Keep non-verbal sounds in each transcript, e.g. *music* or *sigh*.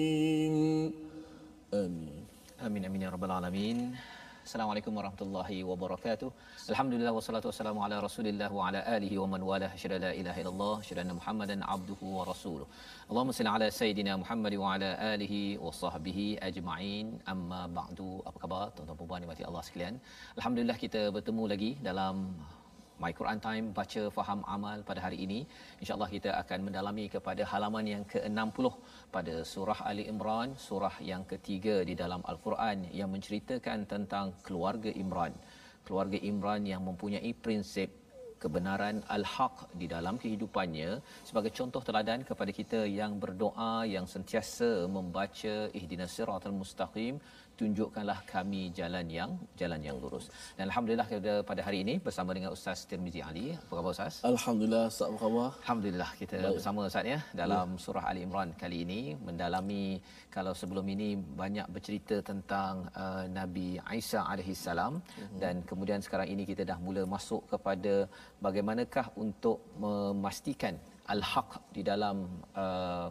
الضالين. آمين. آمين آمين يا رب العالمين. Assalamualaikum warahmatullahi wabarakatuh. Alhamdulillah wassalatu wassalamu ala Rasulillah wa ala alihi wa man wala syada la ilaha illallah syada anna Muhammadan abduhu wa rasuluh. Allahumma salli ala sayidina Muhammad wa ala alihi wa sahbihi ajma'in. Amma ba'du. Apa khabar tuan-tuan dan puan dimati Allah sekalian? Alhamdulillah kita bertemu lagi dalam My Quran Time baca faham amal pada hari ini. Insya-Allah kita akan mendalami kepada halaman yang ke-60 pada surah Ali Imran, surah yang ketiga di dalam Al-Quran yang menceritakan tentang keluarga Imran. Keluarga Imran yang mempunyai prinsip kebenaran al-haq di dalam kehidupannya sebagai contoh teladan kepada kita yang berdoa yang sentiasa membaca ihdinas siratal mustaqim tunjukkanlah kami jalan yang jalan yang lurus. Dan alhamdulillah kita pada hari ini bersama dengan Ustaz Tirmizi Ali. Apa khabar Ustaz? Alhamdulillah Ustaz apa khabar? Alhamdulillah kita Baik. bersama Ustaz ya dalam ya. surah Ali Imran kali ini mendalami kalau sebelum ini banyak bercerita tentang uh, Nabi Isa alaihi salam uh-huh. dan kemudian sekarang ini kita dah mula masuk kepada bagaimanakah untuk memastikan al-haq di dalam uh,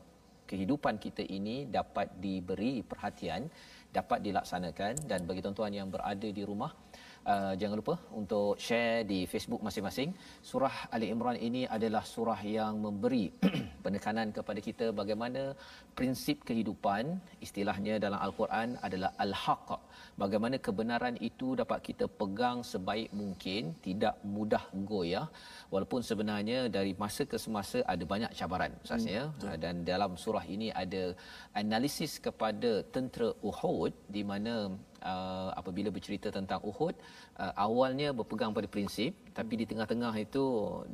kehidupan kita ini dapat diberi perhatian dapat dilaksanakan dan bagi tuan-tuan yang berada di rumah uh, jangan lupa untuk share di Facebook masing-masing. Surah Ali Imran ini adalah surah yang memberi *clears throat* penekanan kepada kita bagaimana prinsip kehidupan istilahnya dalam al-Quran adalah al-haq. Bagaimana kebenaran itu dapat kita pegang sebaik mungkin tidak mudah goyah. Walaupun sebenarnya dari masa ke semasa ada banyak cabaran ustaznya hmm, dan dalam surah ini ada analisis kepada tentera Uhud di mana uh, apabila bercerita tentang Uhud uh, awalnya berpegang pada prinsip tapi di tengah-tengah itu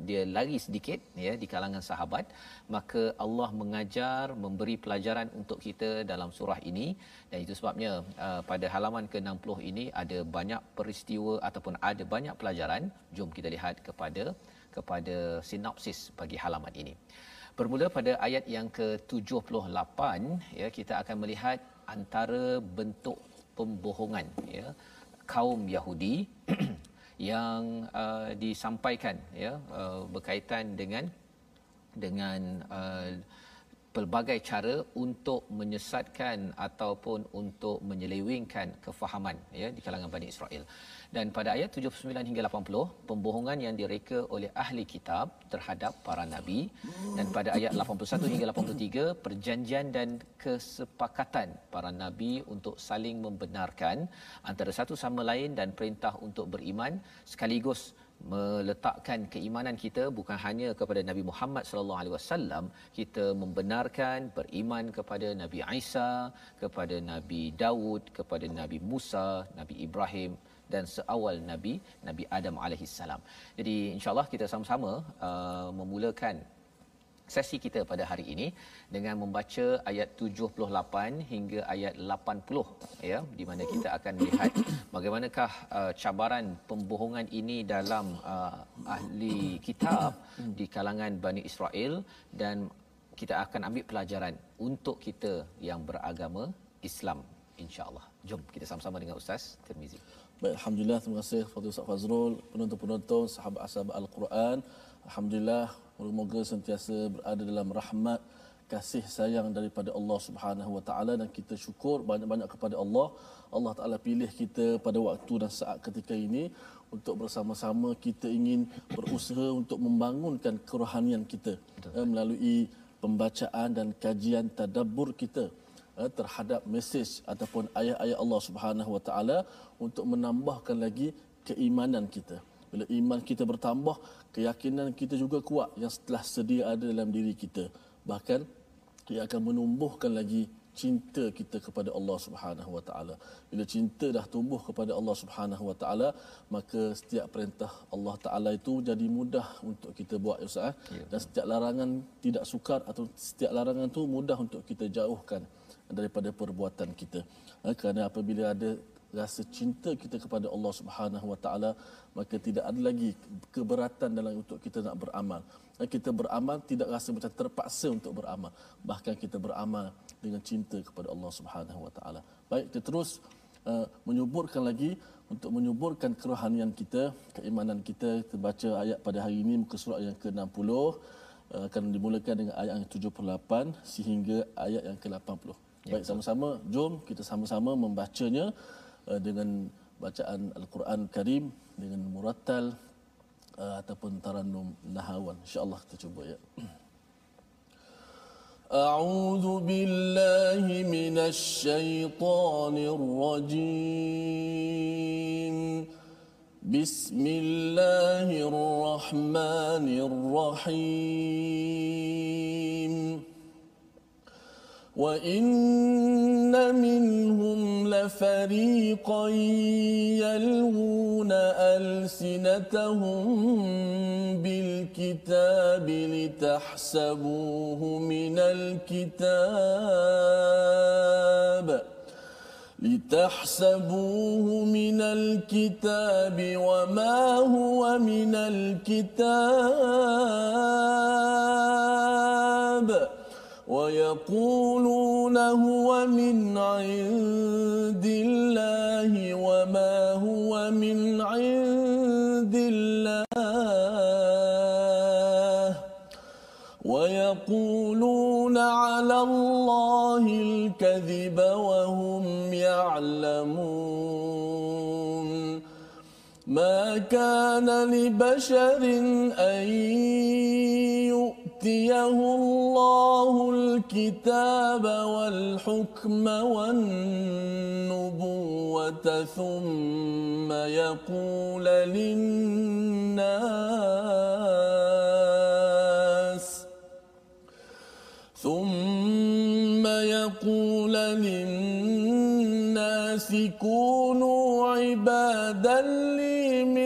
dia lari sedikit ya di kalangan sahabat. Maka Allah mengajar memberi pelajaran untuk kita dalam surah ini. Dan itu sebabnya uh, pada halaman ke-60 ini ada banyak peristiwa ataupun ada banyak pelajaran. Jom kita lihat kepada kepada sinopsis bagi halaman ini. Bermula pada ayat yang ke-78 ya kita akan melihat antara bentuk pembohongan ya kaum Yahudi *clears throat* yang uh, disampaikan ya uh, berkaitan dengan dengan uh, pelbagai cara untuk menyesatkan ataupun untuk menyelewengkan kefahaman ya di kalangan Bani Israel. Dan pada ayat 79 hingga 80, pembohongan yang direka oleh ahli kitab terhadap para nabi. Dan pada ayat 81 hingga 83 perjanjian dan kesepakatan para nabi untuk saling membenarkan antara satu sama lain dan perintah untuk beriman sekaligus meletakkan keimanan kita bukan hanya kepada Nabi Muhammad sallallahu alaihi wasallam kita membenarkan beriman kepada Nabi Isa kepada Nabi Daud kepada Nabi Musa Nabi Ibrahim dan seawal Nabi Nabi Adam alaihi salam. Jadi insyaallah kita sama-sama uh, memulakan sesi kita pada hari ini dengan membaca ayat 78 hingga ayat 80 ya di mana kita akan lihat bagaimanakah uh, cabaran pembohongan ini dalam uh, ahli kitab di kalangan Bani Israel dan kita akan ambil pelajaran untuk kita yang beragama Islam insya-Allah. Jom kita sama-sama dengan Ustaz Tirmizi. Baik, Alhamdulillah, terima kasih kepada Ustaz Fazrul, penonton-penonton, sahabat-sahabat Al-Quran. Alhamdulillah, semoga sentiasa berada dalam rahmat kasih sayang daripada Allah Subhanahu Wa Taala dan kita syukur banyak-banyak kepada Allah. Allah Taala pilih kita pada waktu dan saat ketika ini untuk bersama-sama kita ingin berusaha untuk membangunkan kerohanian kita eh, melalui pembacaan dan kajian tadabbur kita eh, terhadap mesej ataupun ayat-ayat Allah Subhanahu Wa Taala untuk menambahkan lagi keimanan kita. Bila iman kita bertambah, keyakinan kita juga kuat yang setelah sedia ada dalam diri kita. Bahkan ia akan menumbuhkan lagi cinta kita kepada Allah Subhanahu Wa Taala. Bila cinta dah tumbuh kepada Allah Subhanahu Wa Taala, maka setiap perintah Allah Taala itu jadi mudah untuk kita buat Ustaz. Ya. Dan setiap larangan tidak sukar atau setiap larangan itu mudah untuk kita jauhkan daripada perbuatan kita. Ha, kerana apabila ada rasa cinta kita kepada Allah Subhanahu Wa Taala, maka tidak ada lagi keberatan dalam untuk kita nak beramal. Dan kita beramal tidak rasa macam terpaksa untuk beramal. Bahkan kita beramal dengan cinta kepada Allah Subhanahu Wa Taala. Baik, kita terus uh, menyuburkan lagi untuk menyuburkan kerohanian kita, keimanan kita. Kita baca ayat pada hari ini muka surat yang ke-60 uh, akan dimulakan dengan ayat yang 78 sehingga ayat yang ke-80. Ya, Baik, sama-sama jom kita sama-sama membacanya uh, dengan bacaan Al-Quran Karim dengan murattal uh, ataupun tarannum nahawan. Insya-Allah kita cuba ya. *clears throat* أعوذ بالله من الشيطان الرجيم بسم الله الرحمن الرحيم وإن منهم لفريقا يلوون ألسنتهم بالكتاب لتحسبوه من الكتاب لتحسبوه من الكتاب وما هو من الكتاب ويقولون هو من عند الله وما هو من عند الله. ويقولون على الله الكذب وهم يعلمون. ما كان لبشر أن يؤتيه الله الكتاب والحكم والنبوة ثم يقول للناس ثم يقول للناس كونوا عبادا لي من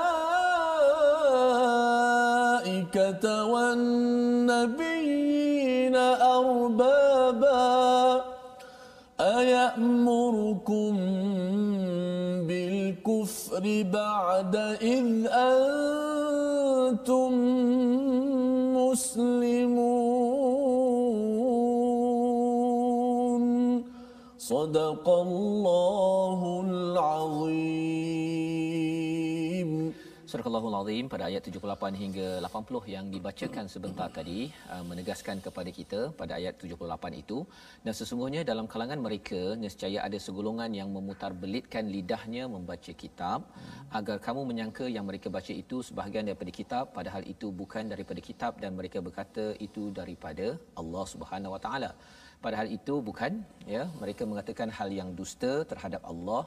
والنبيين أربابا أيأمركم بالكفر بعد إذ أنتم مسلمون؟ صدق الله العظيم. Surah Al-Azim pada ayat 78 hingga 80 yang dibacakan sebentar tadi uh, menegaskan kepada kita pada ayat 78 itu dan sesungguhnya dalam kalangan mereka nescaya ada segolongan yang memutar belitkan lidahnya membaca kitab. Agar kamu menyangka yang mereka baca itu sebahagian daripada kitab padahal itu bukan daripada kitab dan mereka berkata itu daripada Allah Subhanahu Wa Taala. Padahal itu bukan ya. Mereka mengatakan hal yang dusta terhadap Allah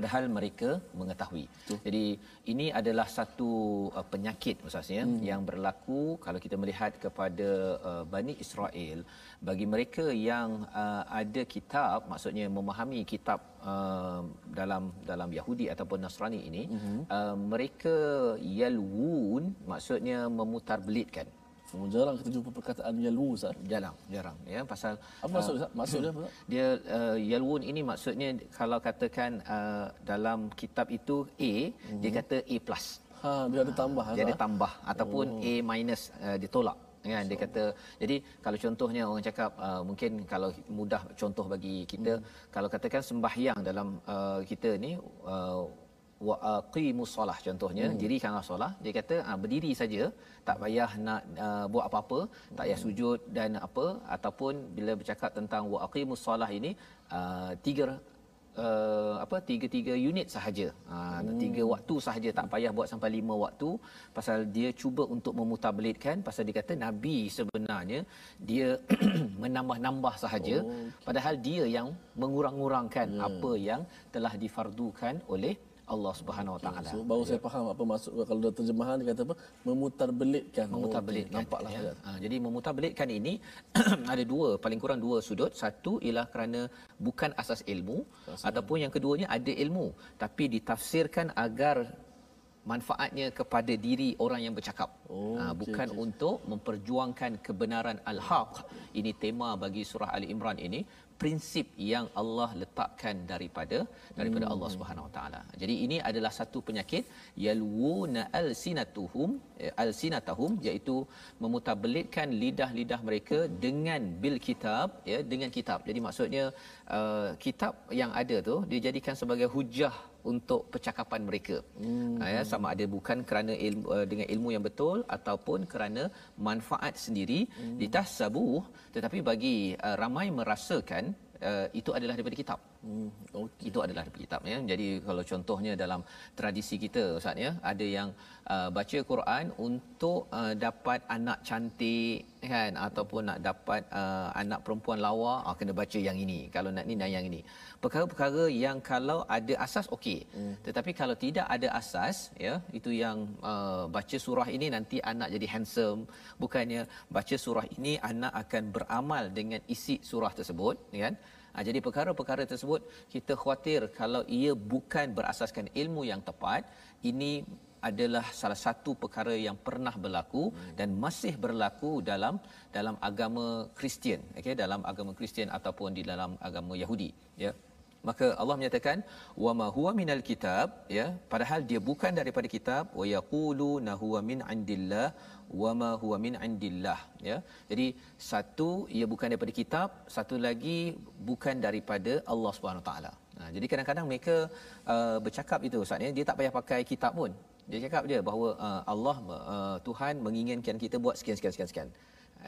padahal mereka mengetahui. Betul. Jadi ini adalah satu uh, penyakit ustaz ya hmm. yang berlaku kalau kita melihat kepada uh, Bani Israel bagi mereka yang uh, ada kitab maksudnya memahami kitab uh, dalam dalam Yahudi ataupun Nasrani ini hmm. uh, mereka yalwun maksudnya memutarbelitkan Oh, jarang kita jumpa perkataan yalwu Ustaz. Jarang, jarang ya pasal apa maksud uh, maksudnya apa? Dia uh, yalwun ini maksudnya kalau katakan uh, dalam kitab itu A, uh-huh. dia kata A+. plus. Ha, dia ada tambah. Dia ada tambah ataupun oh. A minus uh, ditolak kan dia kata jadi kalau contohnya orang cakap uh, mungkin kalau mudah contoh bagi kita hmm. kalau katakan sembahyang dalam uh, kita ni uh, wa aqimus solah contohnya hmm. dirikanlah solah dia kata uh, berdiri saja tak payah nak uh, buat apa-apa tak payah sujud dan apa ataupun bila bercakap tentang wa aqimus solah ini uh, tiga uh, apa tiga-tiga unit sahaja. Uh, hmm. tiga waktu sahaja tak payah buat sampai lima waktu pasal dia cuba untuk memutabelitkan pasal dia kata nabi sebenarnya dia *clears throat* menambah-nambah sahaja oh, okay. padahal dia yang mengurang-urangkan yeah. apa yang telah difardukan oleh Allah Subhanahu Wa Taala. So, baru saya ya. faham apa maksud kalau dalam terjemahan dia kata apa? Memutarbelitkan. Memutarbelitkan. Oh, Nampaklah ya. Ha, jadi memutarbelitkan ini *clears throat* ada dua, paling kurang dua sudut. Satu ialah kerana bukan asas ilmu Asal. ataupun yang keduanya ada ilmu tapi ditafsirkan agar manfaatnya kepada diri orang yang bercakap. Oh, ha, bukan okay, okay. untuk memperjuangkan kebenaran al-haq. Ini tema bagi surah Ali Imran ini prinsip yang Allah letakkan daripada daripada hmm. Allah Subhanahu Wa Taala. Jadi ini adalah satu penyakit yalwuna alsinatuhum eh, alsinatahum iaitu memutabelitkan lidah-lidah mereka dengan bil kitab ya dengan kitab. Jadi maksudnya uh, kitab yang ada tu dijadikan sebagai hujah untuk percakapan mereka. Hmm. Ya sama ada bukan kerana ilmu uh, dengan ilmu yang betul ataupun kerana manfaat sendiri hmm. ditasabuh tetapi bagi uh, ramai merasakan uh, itu adalah daripada kitab. Hmm, okay. Itu adalah kitab ya. Jadi kalau contohnya dalam tradisi kita ustaz ya, ada yang uh, baca Quran untuk uh, dapat anak cantik kan ataupun nak dapat uh, anak perempuan lawa, uh, kena baca yang ini. Kalau nak ni nak yang ini. Perkara-perkara yang kalau ada asas okey. Hmm. Tetapi kalau tidak ada asas ya, itu yang uh, baca surah ini nanti anak jadi handsome. Bukannya baca surah ini anak akan beramal dengan isi surah tersebut kan. Ha, jadi perkara-perkara tersebut kita khawatir kalau ia bukan berasaskan ilmu yang tepat, ini adalah salah satu perkara yang pernah berlaku hmm. dan masih berlaku dalam dalam agama Kristian, okey, dalam agama Kristian ataupun di dalam agama Yahudi, ya. Maka Allah menyatakan wa ma huwa minal kitab ya padahal dia bukan daripada kitab wa yaqulu huwa min indillah wa ma huwa min indillah ya. Jadi satu ia bukan daripada kitab satu lagi bukan daripada Allah Subhanahu taala. Ha, jadi kadang-kadang mereka uh, bercakap itu ustaz ya dia tak payah pakai kitab pun. Dia cakap dia bahawa uh, Allah uh, Tuhan menginginkan kita buat sekian sekian sekian sekian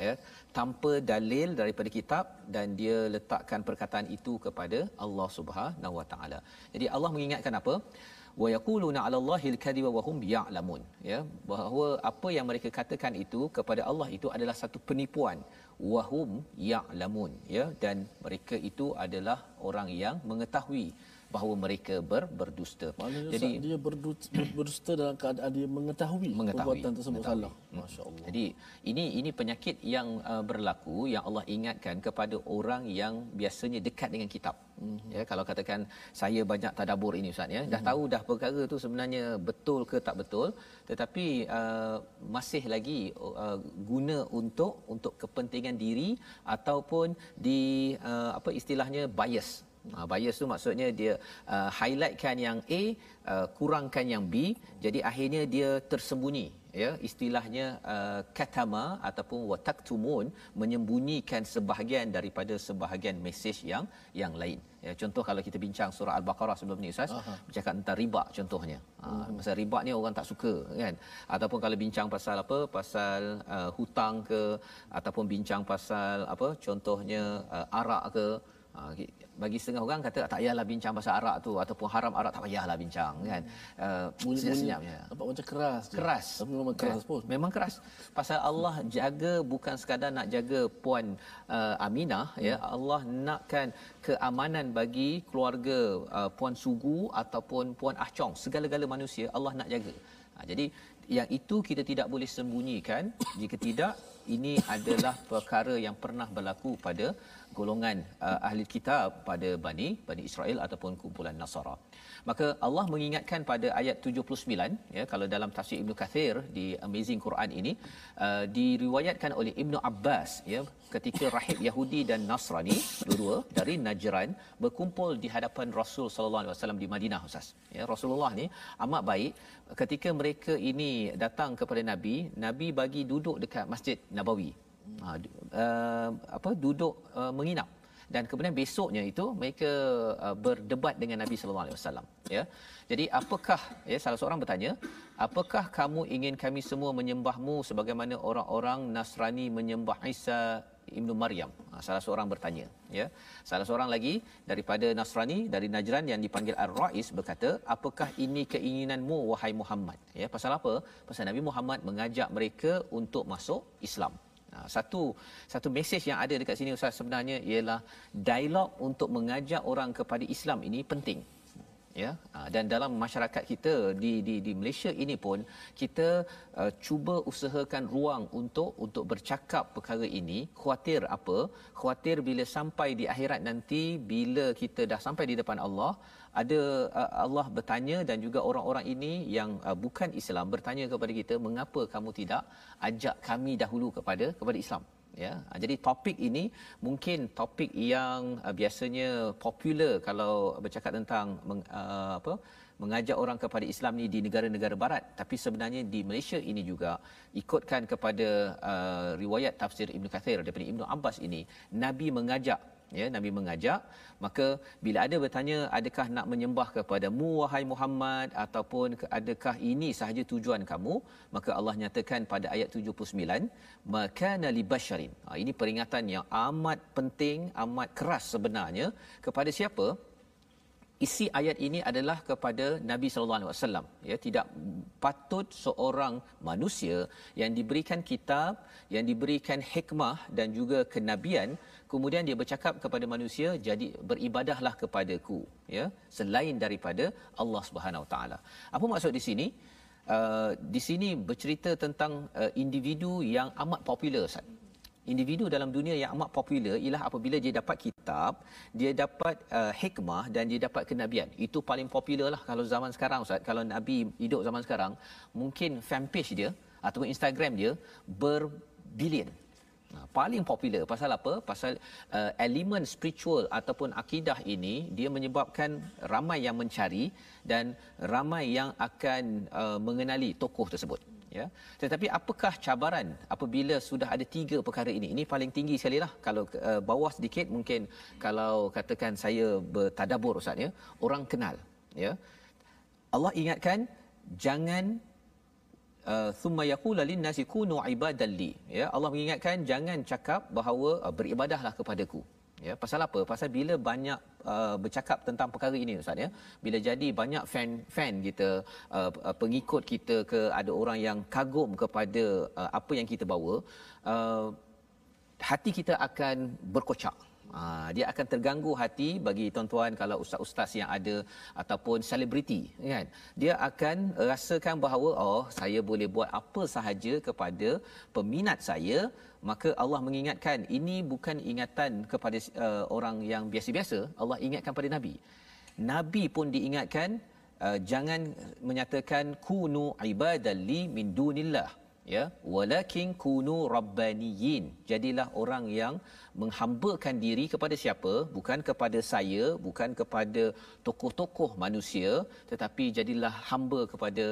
ya tanpa dalil daripada kitab dan dia letakkan perkataan itu kepada Allah Subhanahu Wa Taala. Jadi Allah mengingatkan apa? wa yaquluna 'ala Allahi al-kadhiba wa hum ya'lamun ya bahawa apa yang mereka katakan itu kepada Allah itu adalah satu penipuan wa hum ya'lamun ya dan mereka itu adalah orang yang mengetahui bahawa mereka ber, berdusta. Maknanya Jadi dia berdusta dalam keadaan dia mengetahui, mengetahui perbuatan tersebut mengetahui. salah. Hmm. Masya-Allah. Jadi ini ini penyakit yang uh, berlaku yang Allah ingatkan kepada orang yang biasanya dekat dengan kitab. Hmm. Ya kalau katakan saya banyak tadabbur ini ustaz ya, dah hmm. tahu dah perkara tu sebenarnya betul ke tak betul, tetapi uh, masih lagi uh, guna untuk untuk kepentingan diri ataupun di uh, apa istilahnya bias Uh, bias tu maksudnya dia uh, highlightkan yang A, uh, kurangkan yang B, jadi akhirnya dia tersembunyi. Ya, istilahnya uh, katama ataupun wataktumun menyembunyikan sebahagian daripada sebahagian mesej yang yang lain. Ya, contoh kalau kita bincang surah Al-Baqarah sebelum ni Ustaz, Aha. bercakap tentang riba contohnya. Ha, uh, pasal riba ni orang tak suka kan. Ataupun kalau bincang pasal apa? Pasal uh, hutang ke ataupun bincang pasal apa? Contohnya uh, arak ke bagi setengah orang kata tak payahlah bincang bahasa Arab tu ataupun haram Arab tak payahlah bincang kan. Uh, senyap ya. Nampak macam keras. Je. Keras. Tapi memang keras kan? pun. Memang keras. Pasal Allah jaga bukan sekadar nak jaga puan uh, Aminah hmm. ya. Allah nakkan keamanan bagi keluarga uh, puan Sugu ataupun puan Ah Chong. Segala-gala manusia Allah nak jaga. Ha, jadi yang itu kita tidak boleh sembunyikan jika tidak ini adalah perkara yang pernah berlaku pada golongan uh, ahli kitab pada Bani Bani Israel ataupun kumpulan Nasara. Maka Allah mengingatkan pada ayat 79 ya kalau dalam tafsir Ibnu Kathir di Amazing Quran ini uh, diriwayatkan oleh Ibnu Abbas ya ketika rahib Yahudi dan Nasrani dua-dua dari Najran berkumpul di hadapan Rasul sallallahu alaihi wasallam di Madinah Ustaz. Ya Rasulullah ni amat baik ketika mereka ini datang kepada Nabi, Nabi bagi duduk dekat Masjid Nabawi. Uh, apa duduk uh, menginap. Dan kemudian besoknya itu mereka uh, berdebat dengan Nabi sallallahu alaihi wasallam ya. Jadi apakah ya salah seorang bertanya apakah kamu ingin kami semua menyembahmu sebagaimana orang-orang Nasrani menyembah Isa ibnu Maryam? Ha, salah seorang bertanya ya. Salah seorang lagi daripada Nasrani dari Najran yang dipanggil Ar-Rais berkata apakah ini keinginanmu wahai Muhammad? Ya pasal apa? Pasal Nabi Muhammad mengajak mereka untuk masuk Islam satu satu mesej yang ada dekat sini Ustaz sebenarnya ialah dialog untuk mengajak orang kepada Islam ini penting. Ya. Ha, dan dalam masyarakat kita di di di Malaysia ini pun kita uh, cuba usahakan ruang untuk untuk bercakap perkara ini. Khuatir apa? Khuatir bila sampai di akhirat nanti bila kita dah sampai di depan Allah ada uh, Allah bertanya dan juga orang-orang ini yang uh, bukan Islam bertanya kepada kita mengapa kamu tidak ajak kami dahulu kepada kepada Islam? Ya uh, jadi topik ini mungkin topik yang uh, biasanya popular kalau bercakap tentang meng, uh, apa mengajak orang kepada Islam ni di negara-negara barat. Tapi sebenarnya di Malaysia ini juga ikutkan kepada uh, riwayat tafsir Ibnu Kathir daripada Ibnu Abbas ini. Nabi mengajak ya nabi mengajak maka bila ada bertanya adakah nak menyembah kepadamu wahai Muhammad ataupun adakah ini sahaja tujuan kamu? Maka Allah nyatakan pada ayat 79 makana libasharin ha, ini peringatan yang amat penting amat keras sebenarnya kepada siapa isi ayat ini adalah kepada Nabi sallallahu alaihi wasallam ya. Tidak patut seorang manusia yang diberikan kitab yang diberikan hikmah dan juga kenabian kemudian dia bercakap kepada manusia jadi beribadahlah kepadaku ya selain daripada Allah Subhanahu taala. Apa maksud di sini? Uh, di sini bercerita tentang uh, individu yang amat popular Ustaz individu dalam dunia yang amat popular ialah apabila dia dapat kitab, dia dapat uh, hikmah dan dia dapat kenabian. Itu paling popular lah kalau zaman sekarang Ustaz. Kalau Nabi hidup zaman sekarang, mungkin fanpage dia ataupun Instagram dia berbilion. Nah, paling popular pasal apa? Pasal uh, elemen spiritual ataupun akidah ini dia menyebabkan ramai yang mencari dan ramai yang akan uh, mengenali tokoh tersebut ya. Tetapi apakah cabaran apabila sudah ada tiga perkara ini? Ini paling tinggi sekali lah. Kalau uh, bawah sedikit mungkin kalau katakan saya bertadabbur ustaz ya. Orang kenal ya. Allah ingatkan jangan uh, thumma yaqulu lin nasi kunu ibadalli ya Allah mengingatkan jangan cakap bahawa uh, beribadahlah kepadaku ya pasal apa? Pasal bila banyak uh, bercakap tentang perkara ini ustaz ya. Bila jadi banyak fan fan kita uh, uh, pengikut kita ke ada orang yang kagum kepada uh, apa yang kita bawa uh, hati kita akan berkocak. Ha, dia akan terganggu hati bagi tuan-tuan kalau ustaz-ustaz yang ada ataupun selebriti kan? Dia akan rasakan bahawa oh saya boleh buat apa sahaja kepada peminat saya maka Allah mengingatkan ini bukan ingatan kepada uh, orang yang biasa-biasa. Allah ingatkan pada nabi. Nabi pun diingatkan uh, jangan menyatakan kunu ibadalli min dunillah ya. Walakin kunu rabbaniyin. Jadilah orang yang menghambakan diri kepada siapa? Bukan kepada saya bukan kepada tokoh-tokoh manusia tetapi jadilah hamba kepada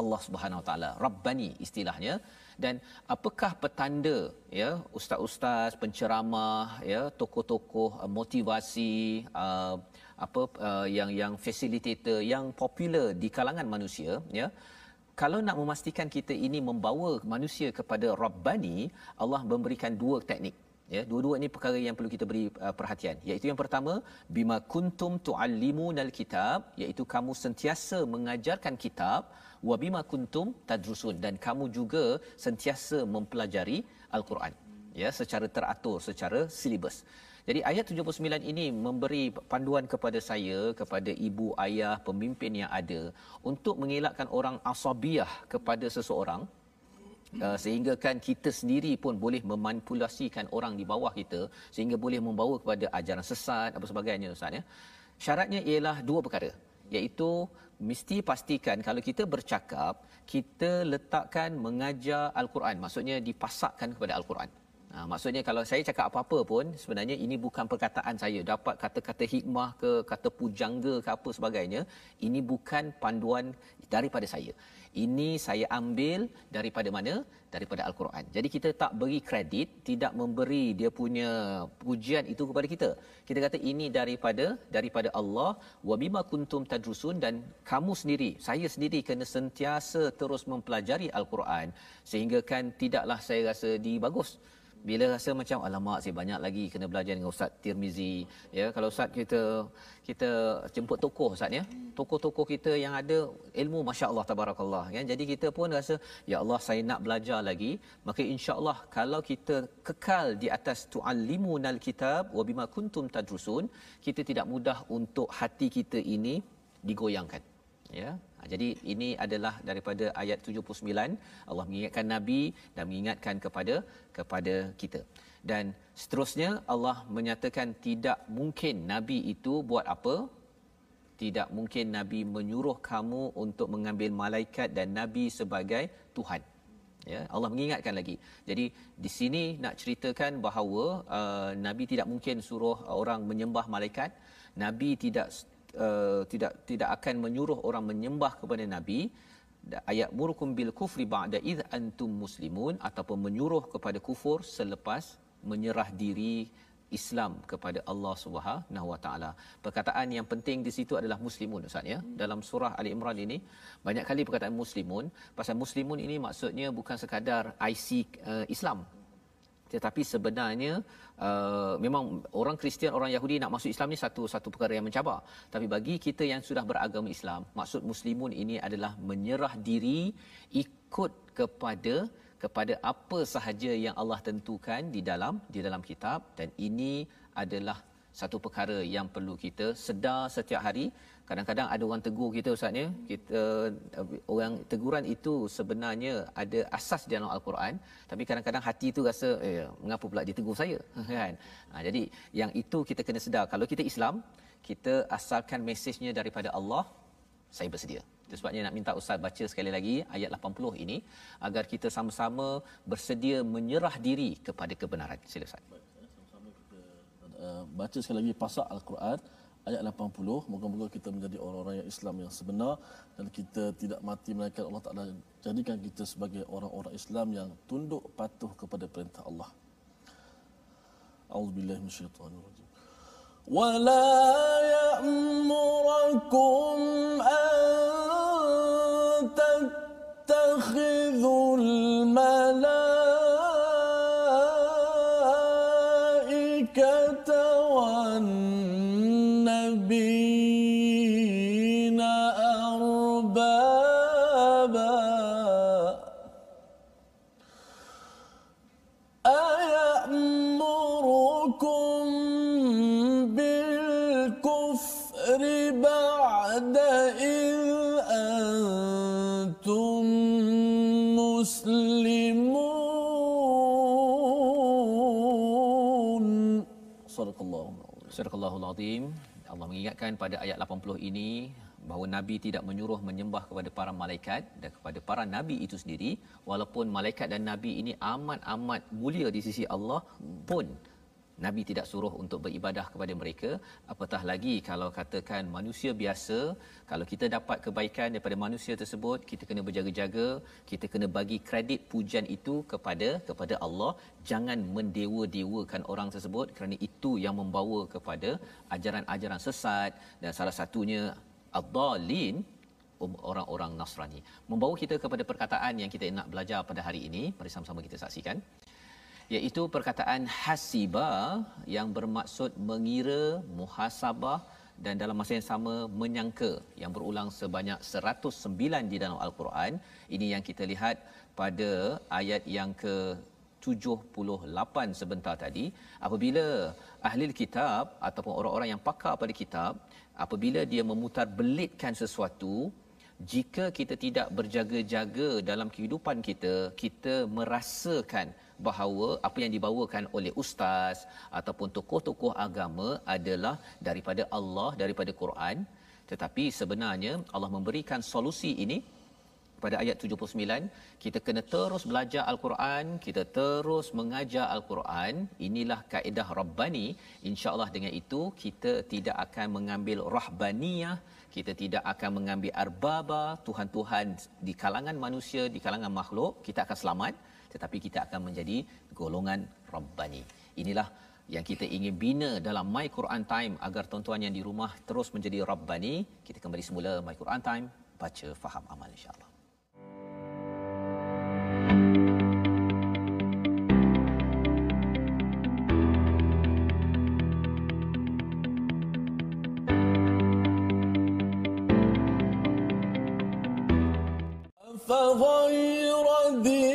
Allah Subhanahu Wa Taala. Rabbani istilahnya dan apakah petanda ya ustaz-ustaz penceramah ya tokoh-tokoh uh, motivasi uh, apa uh, yang yang facilitator yang popular di kalangan manusia ya? Kalau nak memastikan kita ini membawa manusia kepada rabbani Allah memberikan dua teknik ya? Dua-dua ini perkara yang perlu kita beri uh, perhatian. Iaitu yang pertama bima kuntum tuallimunal kitab iaitu kamu sentiasa mengajarkan kitab wa bima kuntum tadrusun. Dan kamu juga sentiasa mempelajari al-Quran. Ya secara teratur secara silibus. Jadi ayat 79 ini memberi panduan kepada saya kepada ibu ayah pemimpin yang ada untuk mengelakkan orang asabiah kepada seseorang. Uh, sehingga kan kita sendiri pun boleh memanipulasikan orang di bawah kita sehingga boleh membawa kepada ajaran sesat apa sebagainya ustaz ya. Syaratnya ialah dua perkara iaitu mesti pastikan kalau kita bercakap kita letakkan mengajar al-Quran. Maksudnya dipasakkan kepada al-Quran Ha, maksudnya kalau saya cakap apa-apa pun sebenarnya ini bukan perkataan saya. Dapat kata-kata hikmah ke kata pujangga ke apa sebagainya ini bukan panduan daripada saya. Ini saya ambil daripada mana? Daripada al-Quran. Jadi kita tak beri kredit tidak memberi dia punya pujian itu kepada kita. Kita kata ini daripada daripada Allah. Wa bima kuntum tadrusun dan kamu sendiri saya sendiri kena sentiasa terus mempelajari al-Quran sehingga kan tidaklah saya rasa dibagus bila rasa macam alamak saya banyak lagi kena belajar dengan ustaz Tirmizi. Ya kalau ustaz kita kita jemput tokoh ustaz ya. Tokoh-tokoh kita yang ada ilmu masya-Allah tabarakallah kan jadi kita pun rasa ya Allah saya nak belajar lagi. Maka insya-Allah kalau kita kekal di atas tuallimunal kitab wa bima kuntum tadrusun kita tidak mudah untuk hati kita ini digoyangkan ya jadi ini adalah daripada ayat 79 Allah mengingatkan nabi dan mengingatkan kepada kepada kita. Dan seterusnya Allah menyatakan tidak mungkin nabi itu buat apa? Tidak mungkin nabi menyuruh kamu untuk mengambil malaikat dan nabi sebagai tuhan. Ya, Allah mengingatkan lagi. Jadi di sini nak ceritakan bahawa uh, nabi tidak mungkin suruh orang menyembah malaikat. Nabi tidak uh, tidak tidak akan menyuruh orang menyembah kepada nabi ayat murukum bil kufri ba'da id antum muslimun ataupun menyuruh kepada kufur selepas menyerah diri Islam kepada Allah Subhanahu Wa Taala. Perkataan yang penting di situ adalah muslimun Ustaz ya. Dalam surah Ali Imran ini banyak kali perkataan muslimun. Pasal muslimun ini maksudnya bukan sekadar IC uh, Islam tetapi sebenarnya uh, memang orang Kristian orang Yahudi nak masuk Islam ni satu satu perkara yang mencabar. Tapi bagi kita yang sudah beragama Islam maksud muslimun ini adalah menyerah diri ikut kepada kepada apa sahaja yang Allah tentukan di dalam di dalam kitab. Dan ini adalah satu perkara yang perlu kita sedar setiap hari kadang-kadang ada orang tegur kita ustaz ya. Kita orang teguran itu sebenarnya ada asas di dalam al-Quran. Tapi kadang-kadang hati itu rasa eh mengapa pula dia tegur saya? *laughs* Kan? Ha, jadi yang itu kita kena sedar. Kalau kita Islam kita asalkan mesejnya daripada Allah saya bersedia. Itu sebabnya nak minta ustaz baca sekali lagi ayat 80 ini agar kita sama-sama bersedia menyerah diri kepada kebenaran. Sila ustaz. Uh, baca sekali lagi pasal al-Quran ayat 80 moga-moga kita menjadi orang-orang yang Islam yang sebenar dan kita tidak mati melainkan Allah Taala jadikan kita sebagai orang-orang Islam yang tunduk patuh kepada perintah Allah. A'udzubillahi minasyaitonir rajim. Wala ya'murukum an tattakhidhul malaikata wan Surah azim. Allah mengingatkan pada ayat 80 ini bahawa nabi tidak menyuruh menyembah kepada para malaikat dan kepada para nabi itu sendiri walaupun malaikat dan nabi ini amat-amat mulia di sisi Allah pun. Nabi tidak suruh untuk beribadah kepada mereka. Apatah lagi kalau katakan manusia biasa kalau kita dapat kebaikan daripada manusia tersebut kita kena berjaga-jaga kita kena bagi kredit pujian itu kepada kepada Allah. Jangan mendewa-dewakan orang tersebut kerana itu yang membawa kepada ajaran-ajaran sesat dan salah satunya ad-dallin um, orang-orang Nasrani. Membawa kita kepada perkataan yang kita nak belajar pada hari ini. Mari sama-sama kita saksikan iaitu perkataan hasiba yang bermaksud mengira muhasabah dan dalam masa yang sama menyangka yang berulang sebanyak 109 di dalam al-Quran. Ini yang kita lihat pada ayat yang ke 78 sebentar tadi. Apabila ahli kitab ataupun orang-orang yang pakar pada kitab apabila dia memutar belitkan sesuatu jika kita tidak berjaga-jaga dalam kehidupan kita kita merasakan bahawa apa yang dibawakan oleh ustaz ataupun tokoh-tokoh agama adalah daripada Allah daripada Quran. Tetapi sebenarnya Allah memberikan solusi ini pada ayat 79 kita kena terus belajar al-Quran kita terus mengajar al-Quran. Inilah kaedah rabbani. Insyaallah dengan itu kita tidak akan mengambil rahbaniyah kita tidak akan mengambil arbaba tuhan-tuhan di kalangan manusia di kalangan makhluk kita akan selamat. Tetapi kita akan menjadi golongan rabbani. Inilah yang kita ingin bina dalam My Quran Time agar tuan-tuan yang di rumah terus menjadi rabbani. Kita kembali semula My Quran Time baca faham amal insyaallah geldi.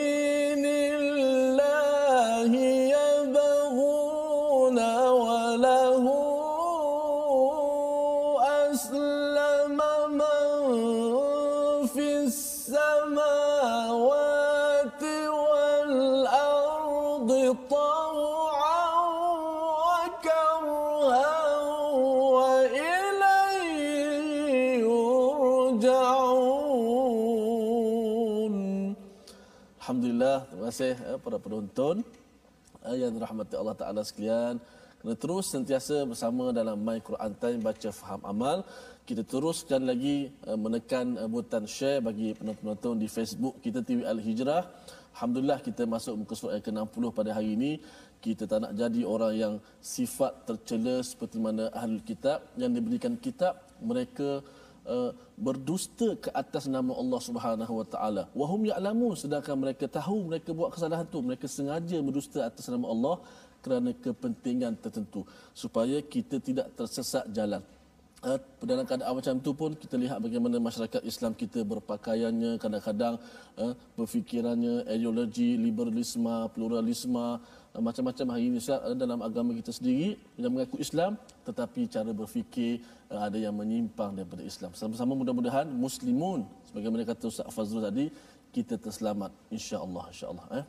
Para penonton eh, yang dirahmati Allah Taala sekalian. Kena terus sentiasa bersama dalam My Quran Time baca faham amal. Kita teruskan lagi eh, menekan eh, butang share bagi penonton-penonton di Facebook kita TV Al Hijrah. Alhamdulillah kita masuk muka surat yang ke-60 pada hari ini. Kita tak nak jadi orang yang sifat tercela seperti mana ahli kitab yang diberikan kitab mereka uh, berdusta ke atas nama Allah Subhanahu Wa Taala. Wahum ya'lamun sedangkan mereka tahu mereka buat kesalahan tu, mereka sengaja berdusta atas nama Allah kerana kepentingan tertentu supaya kita tidak tersesat jalan. Uh, dalam keadaan macam tu pun kita lihat bagaimana masyarakat Islam kita berpakaiannya kadang-kadang uh, berfikirannya ideologi liberalisme pluralisme macam-macam hari ini Ustaz, uh, dalam agama kita sendiri yang mengaku Islam tetapi cara berfikir uh, ada yang menyimpang daripada Islam. Sama-sama mudah-mudahan muslimun sebagaimana kata Ustaz Fazrul tadi kita terselamat insya-Allah insya-Allah eh.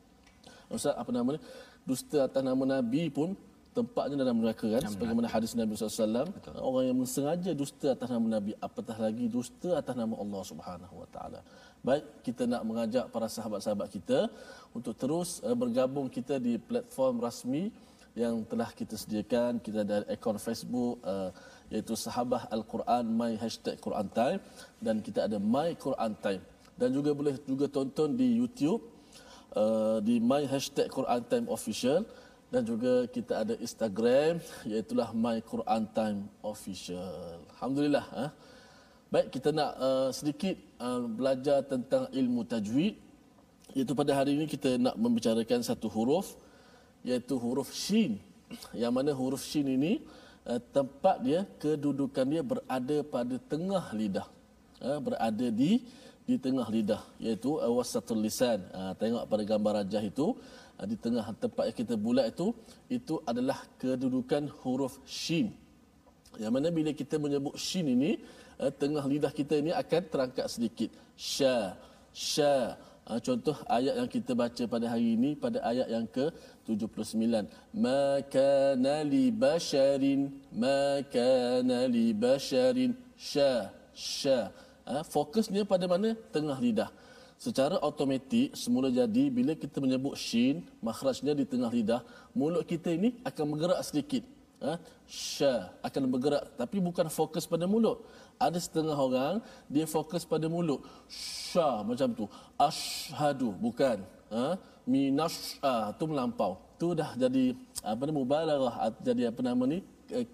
*clears throat* Ustaz apa nama ni dusta atas nama nabi pun tempatnya dalam neraka kan? Sebagaimana hadis Nabi SAW orang yang mensengaja dusta atas nama Nabi apatah lagi dusta atas nama Allah Subhanahu Wa Taala baik kita nak mengajak para sahabat-sahabat kita untuk terus uh, bergabung kita di platform rasmi yang telah kita sediakan kita ada akaun Facebook uh, iaitu Sahabah Al-Quran My Hashtag Quran Time dan kita ada My Quran Time dan juga boleh juga tonton di YouTube uh, di My Hashtag Quran Time Official dan juga kita ada Instagram iaitulah My Quran Time Official. Alhamdulillah. Ha? Baik, kita nak uh, sedikit uh, belajar tentang ilmu tajwid. Iaitu pada hari ini kita nak membicarakan satu huruf iaitu huruf shin. Yang mana huruf shin ini uh, tempat dia kedudukan dia berada pada tengah lidah. Uh, berada di di tengah lidah iaitu awasatul lisan. Uh, tengok pada gambar rajah itu uh, di tengah tempat yang kita bulat itu itu adalah kedudukan huruf shin. Yang mana bila kita menyebut shin ini uh, tengah lidah kita ini akan terangkat sedikit. Sya, sya. Uh, contoh ayat yang kita baca pada hari ini pada ayat yang ke-79. Ma kana li basharin ma kana li basharin sya, sya. Uh, fokusnya pada mana? Tengah lidah. Secara automatik semula jadi bila kita menyebut shin, makhrajnya di tengah lidah, mulut kita ini akan bergerak sedikit. Ha? Sya akan bergerak tapi bukan fokus pada mulut. Ada setengah orang dia fokus pada mulut. Sya macam tu. Ashhadu bukan. Ha? Minasya tu melampau. Tu dah jadi apa ni mubalaghah jadi apa nama ni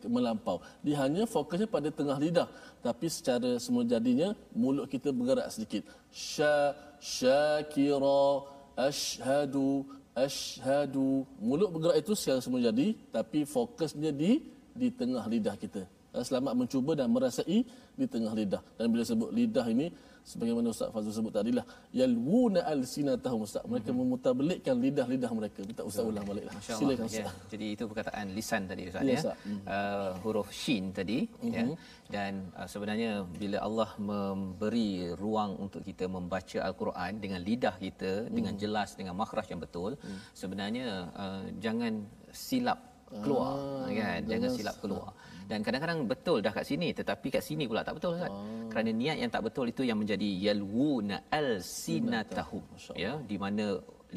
melampau. Dia hanya fokusnya pada tengah lidah. Tapi secara semua jadinya mulut kita bergerak sedikit. Sya syakira ashhadu Ashhadu. Mulut bergerak itu secara semua jadi, tapi fokusnya di di tengah lidah kita. Selamat mencuba dan merasai di tengah lidah. Dan bila sebut lidah ini, sebagaimana Ustaz Fazul sebut tadi lah yalwuna alsinatahum Ustaz mereka mm-hmm. memutarbelikkan lidah-lidah mereka minta Ustaz ulang baliklah silakan Ustaz ya. jadi itu perkataan lisan tadi Ustaz ya, ya. Mm. Uh, huruf shin tadi mm-hmm. ya dan uh, sebenarnya bila Allah memberi ruang untuk kita membaca al-Quran dengan lidah kita mm. dengan jelas dengan makhraj yang betul mm. sebenarnya uh, jangan silap keluar ah, kan jangan silap keluar ah. Dan kadang-kadang betul dah kat sini tetapi kat sini pula tak betul kan oh. kerana niat yang tak betul itu yang menjadi yalwuna alsinatahum ya di mana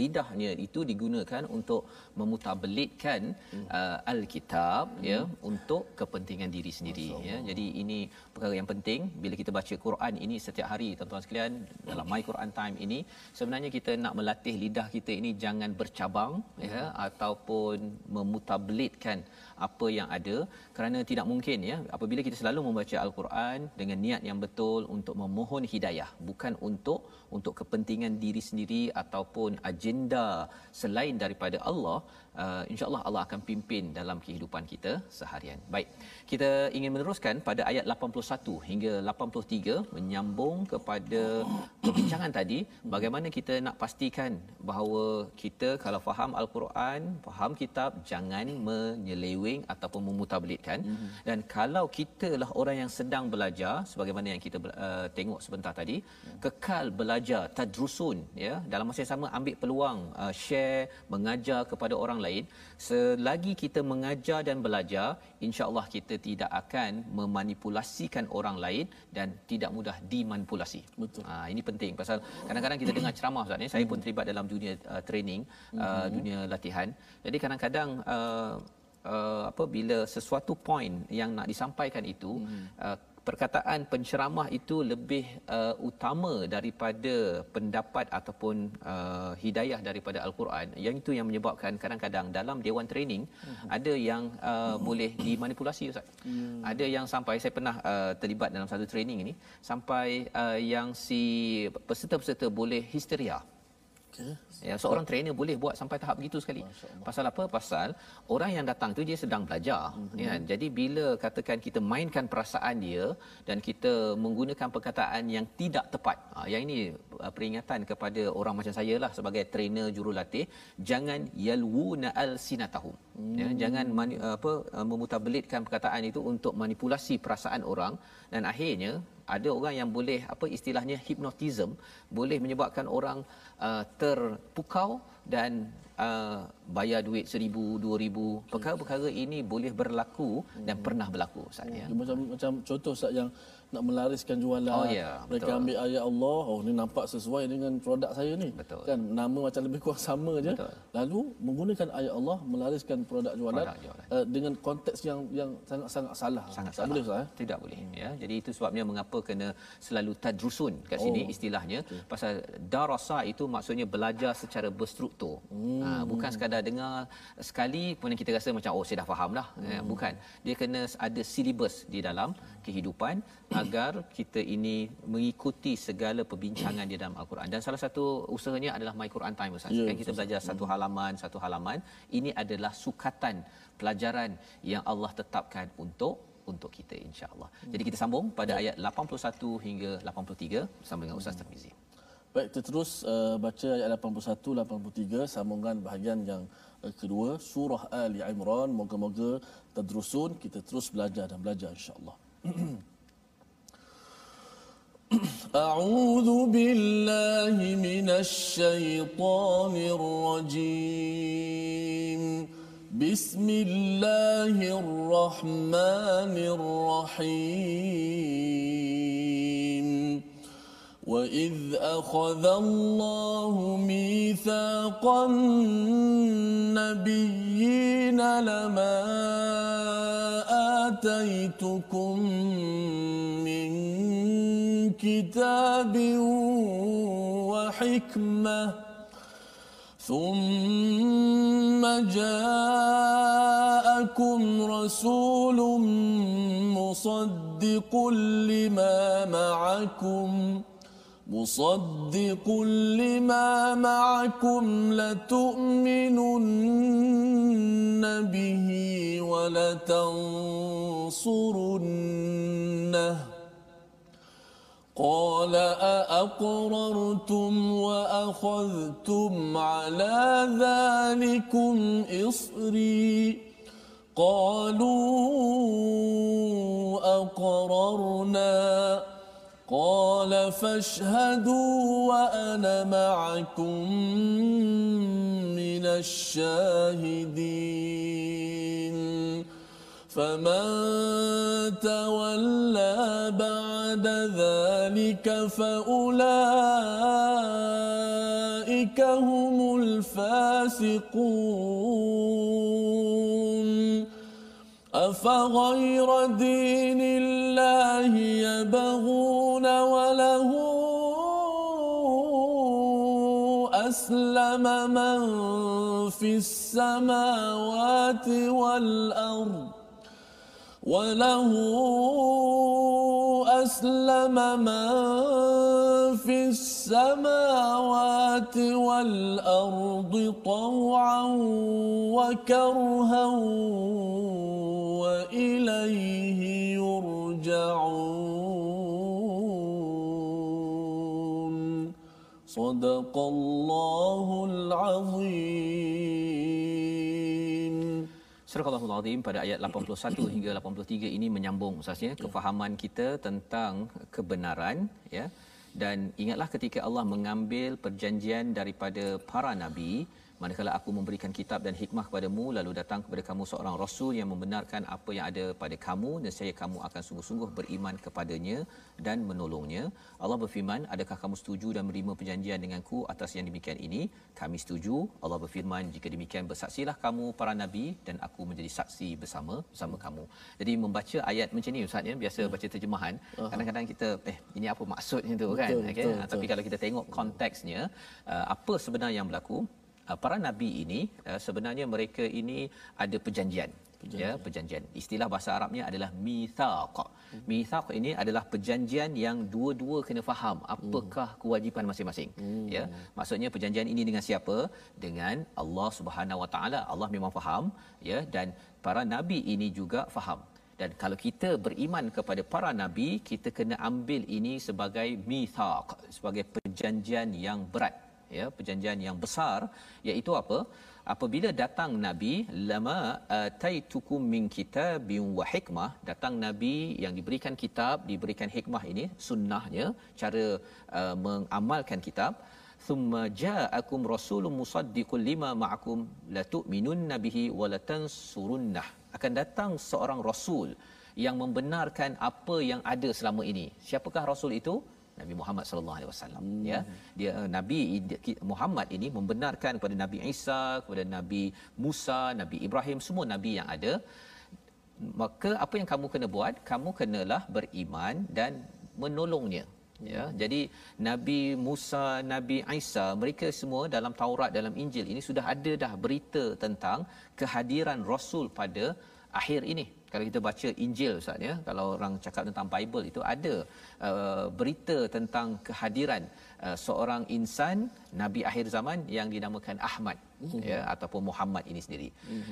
lidahnya itu digunakan untuk memutabelitkan hmm. uh, al-kitab hmm. ya untuk kepentingan diri sendiri ya jadi ini perkara yang penting bila kita baca Quran ini setiap hari tuan-tuan sekalian dalam my Quran time ini sebenarnya kita nak melatih lidah kita ini jangan bercabang ya, hmm. ya ataupun memutabelitkan apa yang ada kerana tidak mungkin ya. Apabila kita selalu membaca al-Quran dengan niat yang betul untuk memohon hidayah bukan untuk untuk kepentingan diri sendiri ataupun agenda selain daripada Allah uh, insyaallah Allah akan pimpin dalam kehidupan kita seharian. Baik. Kita ingin meneruskan pada ayat 81 hingga 83 menyambung kepada perbincangan tadi bagaimana kita nak pastikan bahawa kita kalau faham al-Quran, faham kitab jangan menyeleweng ataupun memutablitkan mm-hmm. dan kalau kita lah orang yang sedang belajar sebagaimana yang kita uh, tengok sebentar tadi mm. kekal belajar tadrusun ya dalam masa yang sama ambil peluang uh, share mengajar kepada orang lain selagi kita mengajar dan belajar insya-Allah kita tidak akan memanipulasikan orang lain dan tidak mudah dimanipulasi. Betul. Ha, ini penting. Pasal kadang-kadang kita dengar ceramah ustaz ni saya pun terlibat dalam dunia uh, training uh, mm-hmm. dunia latihan. Jadi kadang-kadang uh, uh, apa bila sesuatu point yang nak disampaikan itu uh, perkataan penceramah itu lebih uh, utama daripada pendapat ataupun uh, hidayah daripada al-Quran yang itu yang menyebabkan kadang-kadang dalam dewan training uh-huh. ada yang uh, uh-huh. boleh dimanipulasi ustaz uh-huh. ada yang sampai saya pernah uh, terlibat dalam satu training ini sampai uh, yang si peserta-peserta boleh histeria Okay. Ya, seorang trainer boleh buat sampai tahap begitu sekali. Pasal apa? Pasal orang yang datang tu dia sedang belajar. Mm-hmm. Ya, jadi bila katakan kita mainkan perasaan dia dan kita menggunakan perkataan yang tidak tepat. Ha, yang ini uh, peringatan kepada orang macam saya lah sebagai trainer jurulatih, jangan yalwuna al-sinatahum. Mm. Ya, jangan mani, apa uh, memutabelitkan perkataan itu untuk manipulasi perasaan orang dan akhirnya ada orang yang boleh apa istilahnya hypnotism boleh menyebabkan orang uh, terpukau dan uh, bayar duit seribu, dua ribu. Perkara-perkara ini boleh berlaku dan hmm. pernah berlaku Ustaz ya. Macam macam contoh Ustaz yang nak melariskan jualan. Oh, ya, mereka betul. ambil ayat Allah, oh ni nampak sesuai dengan produk saya ni. Betul. Kan nama macam lebih kurang sama je. Betul. Lalu menggunakan ayat Allah melariskan produk jualan, produk jualan. Uh, dengan konteks yang yang sangat sangat salah. Sangat tak salah. boleh Ustaz. Eh? Tidak boleh hmm. ya. Jadi itu sebabnya mengapa kena selalu tadrusun kat sini oh. istilahnya okay. pasal darasa itu maksudnya belajar secara berstruktur. Hmm. Ha, bukan sekadar dengar sekali kemudian kita rasa macam oh saya dah faham dah. Ya, hmm. Ya, bukan. Dia kena ada silibus di dalam kehidupan agar kita ini mengikuti segala perbincangan di dalam al-Quran. Dan salah satu usahanya adalah My Quran Time Ustaz. Ya, kan kita belajar satu halaman, satu halaman. Ini adalah sukatan pelajaran yang Allah tetapkan untuk untuk kita insya-Allah. Jadi kita sambung pada ayat 81 hingga 83 bersama dengan Ustaz Tarmizi. Baik, kita terus uh, baca ayat 81 83 sambungan bahagian yang uh, kedua surah Ali Imran. Moga-moga tadrusun kita terus belajar dan belajar insya-Allah. *clears throat* أعوذ بالله من الشيطان الرجيم. بسم الله الرحمن الرحيم. وإذ أخذ الله ميثاق النبيين لما آتيتكم كتاب وحكمة ثم جاءكم رسول مصدق لما معكم ۖ مصدق لما معكم لتؤمنن به ولتنصرنه. قال أأقررتم وأخذتم على ذلكم إصري؟ قالوا أقررنا. قال فاشهدوا وأنا معكم من الشاهدين. فمن تولى بعد ذلك فأولئك هم الفاسقون أفغير دين الله يبغون وله أسلم من في السماوات والأرض وله أسلم من في السماوات والأرض طوعا وكرها وإليه يرجعون. صدق الله العظيم. Surah Al-Fatihah Azim pada ayat 81 hingga 83 ini menyambung usahanya kefahaman kita tentang kebenaran ya. Dan ingatlah ketika Allah mengambil perjanjian daripada para nabi manakala aku memberikan kitab dan hikmah kepadamu lalu datang kepada kamu seorang rasul yang membenarkan apa yang ada pada kamu dan saya kamu akan sungguh-sungguh beriman kepadanya dan menolongnya. Allah berfirman adakah kamu setuju dan menerima perjanjian denganku atas yang demikian ini? Kami setuju. Allah berfirman jika demikian bersaksilah kamu para nabi dan aku menjadi saksi bersama bersama kamu. Jadi membaca ayat macam ni ustaz ya biasa baca terjemahan. Kadang-kadang kita eh ini apa maksudnya tu kan? Betul, okay? betul, betul. tapi kalau kita tengok konteksnya uh, apa sebenarnya yang berlaku para nabi ini uh, sebenarnya mereka ini ada perjanjian. Ya perjanjian. istilah bahasa Arabnya adalah mithaq. Hmm. mithaq ini adalah perjanjian yang dua-dua kena faham apakah Hmm. kewajipan masing-masing. Ya maksudnya perjanjian ini dengan siapa? Dengan Allah Subhanahu Wa Taala. Allah memang faham ya dan para nabi ini juga faham. Dan kalau kita beriman kepada para nabi kita kena ambil ini sebagai mithaq sebagai perjanjian yang berat ya perjanjian yang besar iaitu apa? Apabila datang nabi lama ataitukum min kitabin wa hikmah datang nabi yang diberikan kitab diberikan hikmah ini sunnahnya cara uh, mengamalkan kitab thumma ja'akum rasulun musaddiqul lima ma'akum la tu'minunna bihi wa la tansurunnah akan datang seorang rasul yang membenarkan apa yang ada selama ini. Siapakah rasul itu Nabi Muhammad sallallahu alaihi wasallam ya. Dia Nabi Muhammad ini membenarkan kepada Nabi Isa kepada Nabi Musa Nabi Ibrahim semua nabi yang ada. Maka apa yang kamu kena buat? Kamu kenalah beriman dan menolongnya ya. Jadi Nabi Musa Nabi Isa mereka semua dalam Taurat dalam Injil ini sudah ada dah berita tentang kehadiran rasul pada akhir ini kalau kita baca Injil Ustaz ya kalau orang cakap tentang Bible itu ada uh, berita tentang kehadiran uh, seorang insan nabi akhir zaman yang dinamakan Ahmad ya ataupun Muhammad ini sendiri.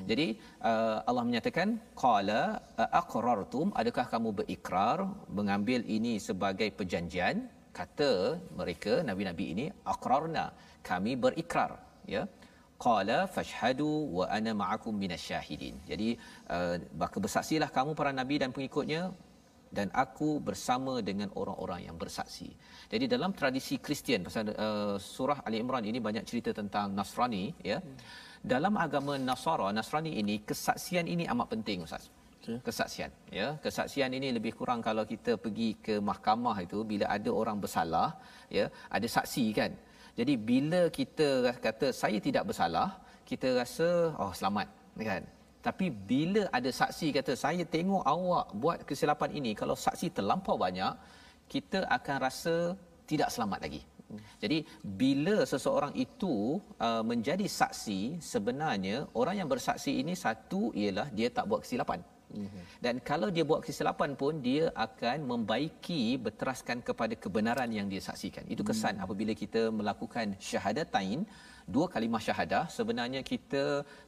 Jadi uh, Allah menyatakan qala aqrartum adakah kamu berikrar mengambil ini sebagai perjanjian? Kata mereka nabi-nabi ini aqrarna kami berikrar ya qala fashhadu wa ana ma'akum minasyahidin jadi uh, maka bersaksilah kamu para nabi dan pengikutnya dan aku bersama dengan orang-orang yang bersaksi. Jadi dalam tradisi Kristian pasal uh, surah Ali Imran ini banyak cerita tentang Nasrani ya. Dalam agama Nasara, Nasrani ini kesaksian ini amat penting Ustaz. Okey. Kesaksian ya. Kesaksian ini lebih kurang kalau kita pergi ke mahkamah itu bila ada orang bersalah ya, ada saksi kan. Jadi bila kita kata saya tidak bersalah, kita rasa oh selamat kan. Tapi bila ada saksi kata saya tengok awak buat kesilapan ini, kalau saksi terlampau banyak, kita akan rasa tidak selamat lagi. Jadi bila seseorang itu uh, menjadi saksi, sebenarnya orang yang bersaksi ini satu ialah dia tak buat kesilapan. Mm-hmm. Dan kalau dia buat kesilapan pun dia akan membaiki berteraskan kepada kebenaran yang dia saksikan. Itu kesan mm. apabila kita melakukan syahadatain dua kalimah syahadah sebenarnya kita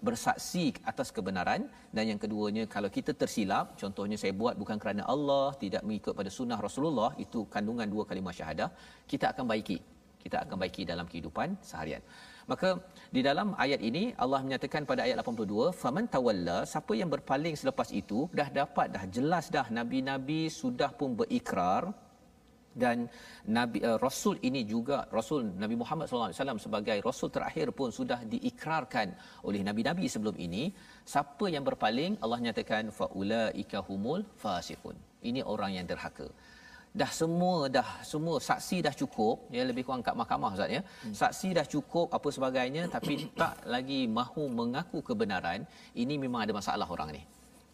bersaksi atas kebenaran dan yang keduanya kalau kita tersilap contohnya saya buat bukan kerana Allah tidak mengikut pada sunnah Rasulullah itu kandungan dua kalimah syahadah kita akan baiki kita akan baiki dalam kehidupan seharian maka di dalam ayat ini Allah menyatakan pada ayat 82 faman tawalla siapa yang berpaling selepas itu dah dapat dah jelas dah nabi-nabi sudah pun berikrar. Dan nabi uh, rasul ini juga rasul Nabi Muhammad sallallahu alaihi wasallam sebagai rasul terakhir pun sudah diikrarkan oleh nabi-nabi sebelum ini. Siapa yang berpaling? Allah nyatakan faulaika humul fasiqun. Ini orang yang derhaka dah semua dah semua saksi dah cukup ya lebih kurang kat mahkamah ustaz ya. Hmm. saksi dah cukup apa sebagainya tapi *coughs* tak lagi mahu mengaku kebenaran ini memang ada masalah orang ni.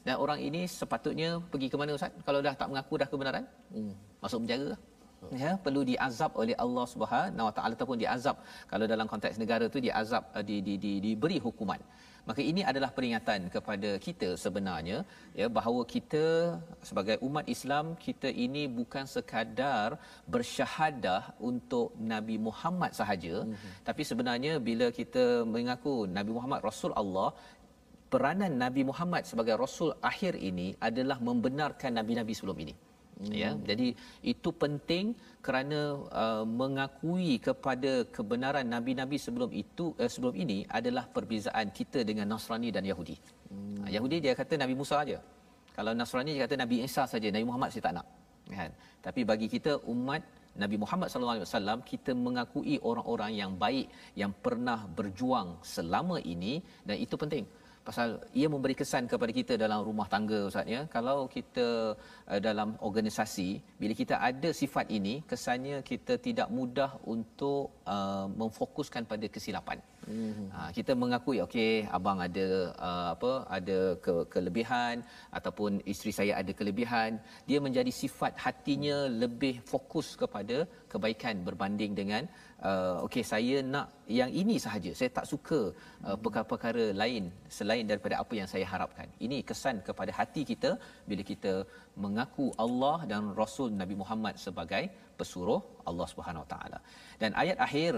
Dan orang ini sepatutnya pergi ke mana ustaz? Kalau dah tak mengaku dah kebenaran? Hmm. masuk penjara ya perlu diazab oleh Allah Subhanahu Wa Taala ataupun diazab. Kalau dalam konteks negara tu diazab uh, di, di, di, diberi hukuman maka ini adalah peringatan kepada kita sebenarnya ya bahawa kita sebagai umat Islam kita ini bukan sekadar bersyahadah untuk Nabi Muhammad sahaja mm-hmm. tapi sebenarnya bila kita mengaku Nabi Muhammad Rasul Allah peranan Nabi Muhammad sebagai rasul akhir ini adalah membenarkan nabi-nabi sebelum ini Hmm. Ya, jadi itu penting kerana uh, mengakui kepada kebenaran nabi-nabi sebelum itu uh, sebelum ini adalah perbezaan kita dengan Nasrani dan Yahudi. Hmm. Uh, Yahudi dia kata Nabi Musa aja. Kalau Nasrani dia kata Nabi Isa saja, Nabi Muhammad saya tak nak. Kan? Tapi bagi kita umat Nabi Muhammad sallallahu alaihi wasallam kita mengakui orang-orang yang baik yang pernah berjuang selama ini dan itu penting pasal ia memberi kesan kepada kita dalam rumah tangga ustaz ya. Kalau kita uh, dalam organisasi bila kita ada sifat ini kesannya kita tidak mudah untuk uh, memfokuskan pada kesilapan. Hmm. uh, kita mengakui okey abang ada uh, apa ada ke, kelebihan ataupun isteri saya ada kelebihan. Dia menjadi sifat hatinya lebih fokus kepada kebaikan berbanding dengan uh, okey saya nak yang ini sahaja. Saya tak suka uh, perkara-perkara lain selain daripada apa yang saya harapkan. Ini kesan kepada hati kita bila kita mengaku Allah dan Rasul Nabi Muhammad sebagai pesuruh Allah Subhanahu Wa Taala. Dan ayat akhir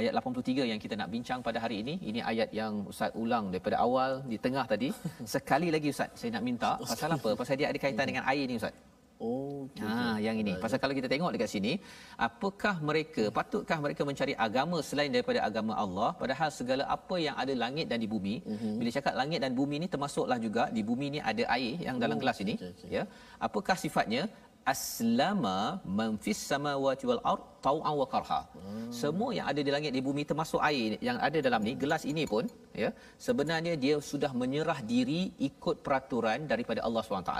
ayat 83 yang kita nak bincang pada hari ini ini ayat yang ustaz ulang daripada awal di tengah tadi. *laughs* Sekali lagi ustaz saya nak minta pasal apa? Pasal dia ada kaitan dengan air ni ustaz Oh, ha, okay. yang ini. Pasal kalau kita tengok dekat sini, apakah mereka, patutkah mereka mencari agama selain daripada agama Allah? Padahal segala apa yang ada langit dan di bumi, uh-huh. bila cakap langit dan bumi ini termasuklah juga di bumi ini ada air yang dalam oh, gelas ini. Okay, okay. Ya, apakah sifatnya? Aslama man fis samawati wal ard tau'an wa karha. Hmm. Semua yang ada di langit di bumi termasuk air yang ada dalam ni gelas ini pun ya sebenarnya dia sudah menyerah diri ikut peraturan daripada Allah SWT.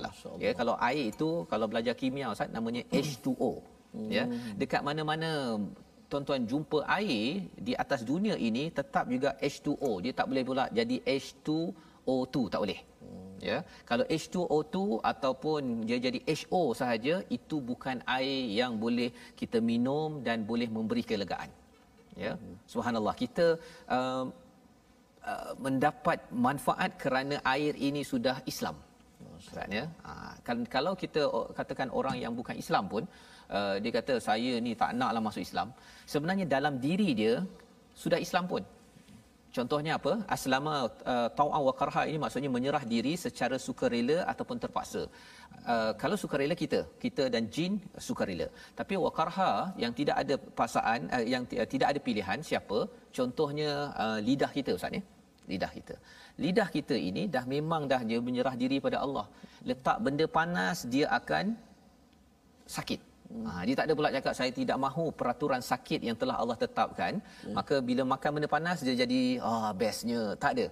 Ya kalau air itu kalau belajar kimia Ustaz namanya H2O. Hmm. Ya dekat mana-mana tuan-tuan jumpa air di atas dunia ini tetap juga H2O. Dia tak boleh pula jadi H2O2 tak boleh ya kalau H2O2 ataupun dia jadi HO sahaja itu bukan air yang boleh kita minum dan boleh memberi kelegaan. Ya subhanallah. Kita uh, uh, mendapat manfaat kerana air ini sudah Islam. Maksudnya uh, kan kalau kita katakan orang yang bukan Islam pun uh, dia kata saya ni tak naklah masuk Islam. Sebenarnya dalam diri dia sudah Islam pun Contohnya apa? Aslama uh, tau'an wa karha ini maksudnya menyerah diri secara sukarela ataupun terpaksa. Uh, kalau sukarela kita, kita dan jin sukarela. Tapi wa karha yang tidak ada paksaan, uh, yang t- uh, tidak ada pilihan siapa? Contohnya uh, lidah kita Ustaz ya. Lidah kita. Lidah kita ini dah memang dah dia menyerah diri pada Allah. Letak benda panas dia akan sakit. Ha, dia tak ada pula cakap saya tidak mahu peraturan sakit yang telah Allah tetapkan. Ya. Maka bila makan benda panas dia jadi ah bestnya. Tak ada.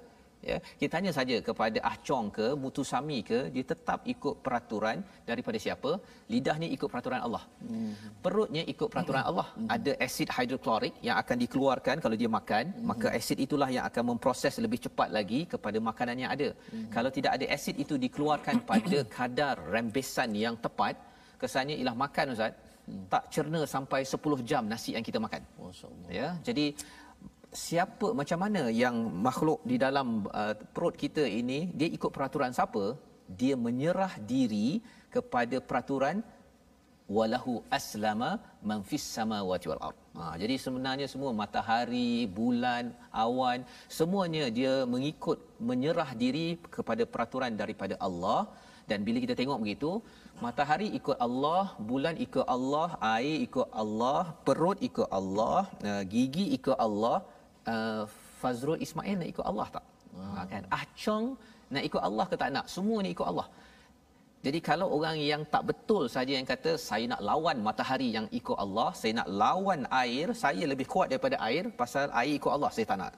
Ya, kita tanya saja kepada Ah Chong ke Mutusami ke dia tetap ikut peraturan daripada siapa? Lidahnya ikut peraturan Allah. Hmm. Perutnya ikut peraturan hmm. Allah. Hmm. Ada asid hidroklorik yang akan dikeluarkan kalau dia makan, hmm. maka asid itulah yang akan memproses lebih cepat lagi kepada makanan yang ada. Hmm. Kalau tidak ada asid itu dikeluarkan pada kadar rembesan yang tepat, kesannya ialah makan ustaz. Hmm. tak cerna sampai 10 jam nasi yang kita makan. Masyaallah. Ya jadi siapa macam mana yang makhluk di dalam uh, perut kita ini dia ikut peraturan siapa? Dia menyerah diri kepada peraturan walahu aslama man fis samawati wal ard. Ha, jadi sebenarnya semua matahari, bulan, awan, semuanya dia mengikut menyerah diri kepada peraturan daripada Allah. Dan bila kita tengok begitu, matahari ikut Allah, bulan ikut Allah, air ikut Allah, perut ikut Allah, uh, gigi ikut Allah, uh, Fazrul Ismail nak ikut Allah tak? Ha, kan? Acong nak ikut Allah ke tak nak? Semua ni ikut Allah. Jadi kalau orang yang tak betul saja yang kata saya nak lawan matahari yang ikut Allah, saya nak lawan air, saya lebih kuat daripada air pasal air ikut Allah, saya tak nak.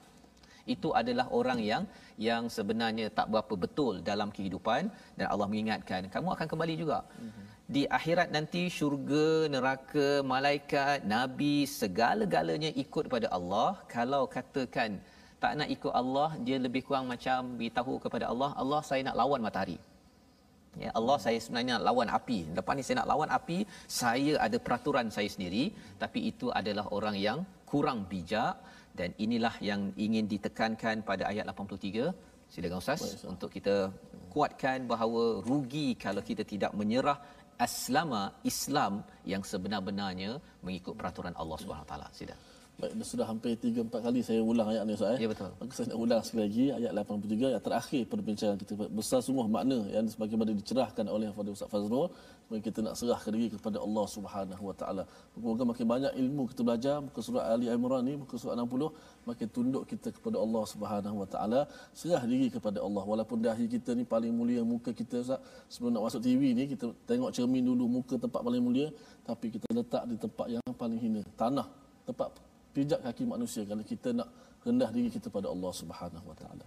Itu adalah orang yang yang sebenarnya tak berapa betul dalam kehidupan dan Allah mengingatkan kamu akan kembali juga. Di akhirat nanti syurga, neraka, malaikat, nabi segala-galanya ikut pada Allah. Kalau katakan tak nak ikut Allah, dia lebih kurang macam beritahu kepada Allah, Allah saya nak lawan matahari. Ya Allah saya sebenarnya nak lawan api. Lepas ni saya nak lawan api, saya ada peraturan saya sendiri, tapi itu adalah orang yang kurang bijak dan inilah yang ingin ditekankan pada ayat 83. Silakan Ustaz Baik, untuk kita kuatkan bahawa rugi kalau kita tidak menyerah aslama Islam yang sebenar-benarnya mengikut peraturan Allah Subhanahu taala. Silakan. Baik, dah sudah hampir 3 4 kali saya ulang ayat ni Ustaz eh. Ya betul. Maka saya nak ulang sekali lagi ayat 83 yang terakhir perbincangan kita besar semua makna yang sebagaimana dicerahkan oleh Fadil Ustaz Fazrul supaya kita nak serahkan diri kepada Allah Subhanahu Wa Taala. Moga makin banyak ilmu kita belajar muka surah Ali Imran ni muka surah 60 makin tunduk kita kepada Allah Subhanahu Wa Taala, serah diri kepada Allah walaupun dahi kita ni paling mulia muka kita Ustaz. Sebelum nak masuk TV ni kita tengok cermin dulu muka tempat paling mulia tapi kita letak di tempat yang paling hina, tanah tempat pijak kaki manusia kalau kita nak rendah diri kita pada Allah Subhanahu wa taala.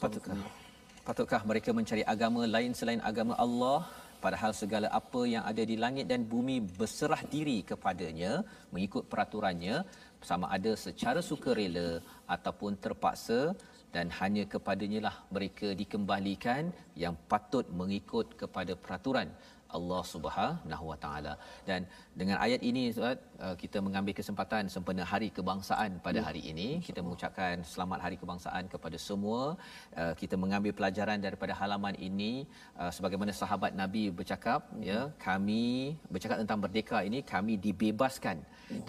Patutkah? Patutkah mereka mencari agama lain selain agama Allah? Padahal segala apa yang ada di langit dan bumi berserah diri kepadanya mengikut peraturannya sama ada secara sukarela ataupun terpaksa dan hanya kepadanya lah mereka dikembalikan yang patut mengikut kepada peraturan Allah Subhanahu Wa Taala. Dan dengan ayat ini Ustaz, uh, kita mengambil kesempatan sempena Hari Kebangsaan pada hari ini. Kita mengucapkan selamat Hari Kebangsaan kepada semua. Uh, kita mengambil pelajaran daripada halaman ini uh, sebagaimana sahabat Nabi bercakap ya, kami bercakap tentang merdeka ini kami dibebaskan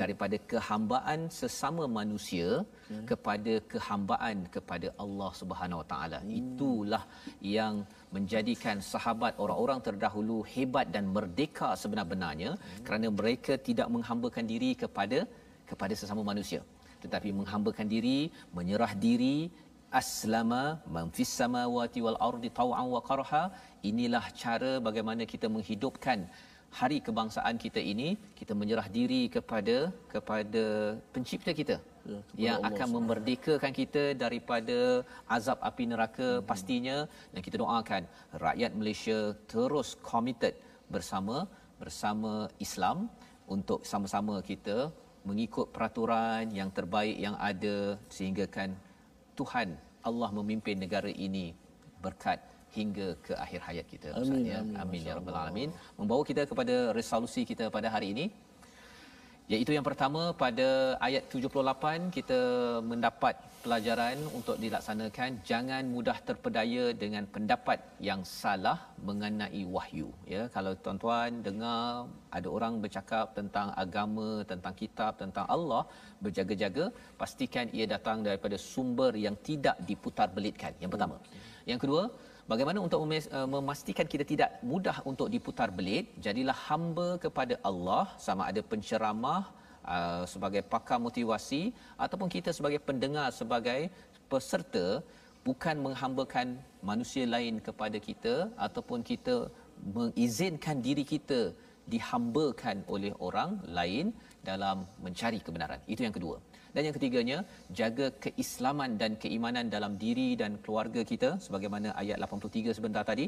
daripada kehambaan sesama manusia ya. kepada kehambaan kepada Allah Subhanahu Wa Taala. Hmm. Itulah yang menjadikan sahabat orang-orang terdahulu hebat dan merdeka sebenar-benarnya hmm. kerana mereka tidak menghambakan diri kepada kepada sesama manusia tetapi menghambakan diri menyerah diri aslama man fis samawati wal ardi taw'an wa karha inilah cara bagaimana kita menghidupkan hari kebangsaan kita ini kita menyerah diri kepada kepada pencipta kita ya, yang Allah akan memerdekakan kita daripada azab api neraka hmm. pastinya dan kita doakan rakyat Malaysia terus committed bersama bersama Islam untuk sama-sama kita mengikut peraturan yang terbaik yang ada sehingga kan Tuhan Allah memimpin negara ini berkat hingga ke akhir hayat kita amin, ya. amin, amin ya rabbal alamin. Membawa kita kepada resolusi kita pada hari ini iaitu yang pertama pada ayat 78 kita mendapat pelajaran untuk dilaksanakan jangan mudah terpedaya dengan pendapat yang salah mengenai wahyu ya. Kalau tuan-tuan dengar ada orang bercakap tentang agama tentang kitab tentang Allah berjaga-jaga pastikan ia datang daripada sumber yang tidak diputar belitkan yang pertama. Yang kedua Bagaimana untuk uh, memastikan kita tidak mudah untuk diputar belit? Jadilah hamba kepada Allah sama ada penceramah uh, sebagai pakar motivasi ataupun kita sebagai pendengar sebagai peserta bukan menghambakan manusia lain kepada kita ataupun kita mengizinkan diri kita dihambakan oleh orang lain dalam mencari kebenaran. Itu yang kedua. Dan yang ketiganya, jaga keislaman dan keimanan dalam diri dan keluarga kita sebagaimana ayat 83 sebentar tadi,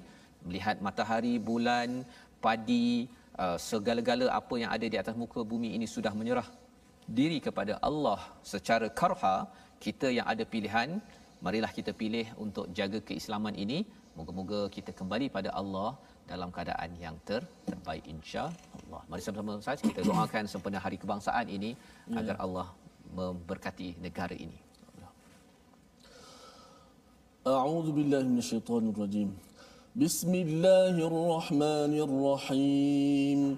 melihat matahari, bulan, padi, uh, segala-gala apa yang ada di atas muka bumi ini sudah menyerah diri kepada Allah secara karha, kita yang ada pilihan, marilah kita pilih untuk jaga keislaman ini. Moga-moga kita kembali pada Allah dalam keadaan yang ter terbaik insya-Allah. Mari sama-sama saja kita doakan sempena hari kebangsaan ini ya. agar Allah memberkati negara ini. A'udzu billahi minasyaitonir rajim. Bismillahirrahmanirrahim.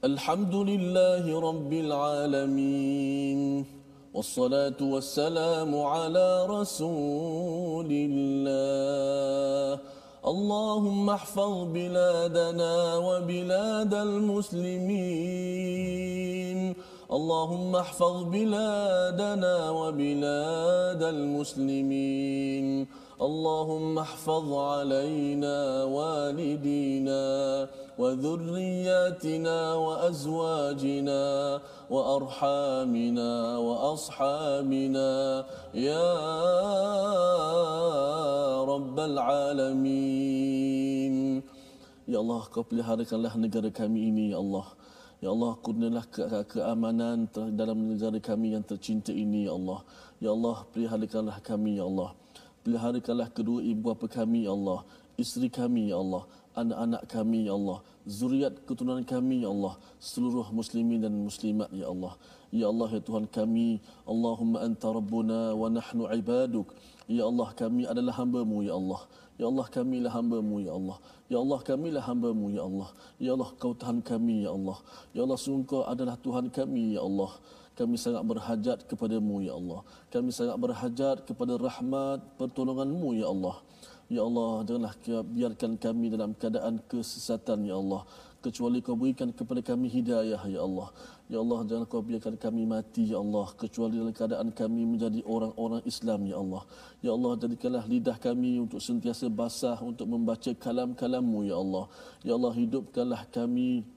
Alhamdulillahi rabbil alamin. والصلاة والسلام على رسول الله اللهم احفظ بلادنا وبلاد المسلمين اللهم احفظ بلادنا وبلاد المسلمين اللهم احفظ علينا والدينا وذرياتنا وازواجنا وارحامنا واصحابنا يا رب العالمين Ya Allah, kau peliharakanlah negara kami ini, Ya Allah. Ya Allah, kurnialah ke- keamanan dalam negara kami yang tercinta ini, Ya Allah. Ya Allah, peliharakanlah kami, Ya Allah. Peliharakanlah kedua ibu bapa kami, Ya Allah. Isteri kami, Ya Allah. Anak-anak kami, Ya Allah. Zuriat keturunan kami, Ya Allah. Seluruh muslimin dan muslimat, Ya Allah. Ya Allah, Ya Tuhan kami. Allahumma anta rabbuna wa nahnu ibaduk. Ya Allah, kami adalah hamba-Mu, Ya Allah. Ya Allah, kamilah hamba-Mu, Ya Allah. Ya Allah, kamilah hamba-Mu, Ya Allah. Ya Allah, Kau Tuhan kami, Ya Allah. Ya Allah, sungguh adalah Tuhan kami, Ya Allah. Kami sangat berhajat kepadamu, Ya Allah. Kami sangat berhajat kepada rahmat pertolonganmu, Ya Allah. Ya Allah, janganlah biarkan kami dalam keadaan kesesatan, Ya Allah. Kecuali kau berikan kepada kami hidayah, Ya Allah. Ya Allah, jangan kau biarkan kami mati, Ya Allah. Kecuali dalam keadaan kami menjadi orang-orang Islam, Ya Allah. Ya Allah, jadikanlah lidah kami untuk sentiasa basah untuk membaca kalam-kalammu, Ya Allah. Ya Allah, hidupkanlah kami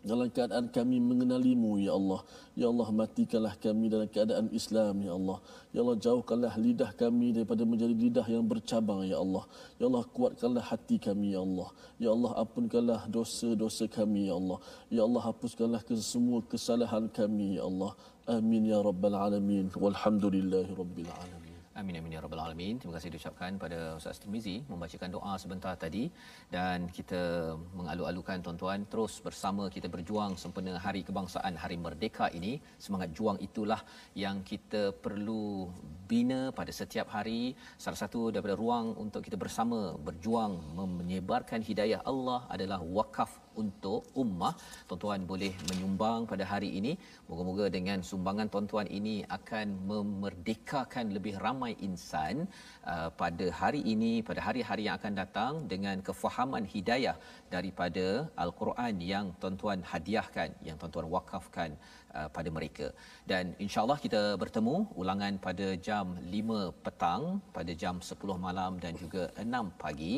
dalam keadaan kami mengenalimu ya Allah. Ya Allah matikanlah kami dalam keadaan Islam ya Allah. Ya Allah jauhkanlah lidah kami daripada menjadi lidah yang bercabang ya Allah. Ya Allah kuatkanlah hati kami ya Allah. Ya Allah ampunkanlah dosa-dosa kami ya Allah. Ya Allah hapuskanlah semua kesalahan kami ya Allah. Amin ya rabbal alamin. Walhamdulillahi rabbil alamin Amin amin ya rabbal alamin. Terima kasih diucapkan pada Ustaz Tirmizi membacakan doa sebentar tadi dan kita mengalu-alukan tuan-tuan terus bersama kita berjuang sempena hari kebangsaan hari merdeka ini. Semangat juang itulah yang kita perlu bina pada setiap hari. Salah satu daripada ruang untuk kita bersama berjuang menyebarkan hidayah Allah adalah wakaf untuk ummah. Tuan-tuan boleh menyumbang pada hari ini. Moga-moga dengan sumbangan tuan-tuan ini akan memerdekakan lebih ramai insan uh, pada hari ini, pada hari-hari yang akan datang dengan kefahaman hidayah daripada al-Quran yang tuan-tuan hadiahkan, yang tuan-tuan wakafkan uh, pada mereka. Dan insya-Allah kita bertemu ulangan pada jam 5 petang, pada jam 10 malam dan juga 6 pagi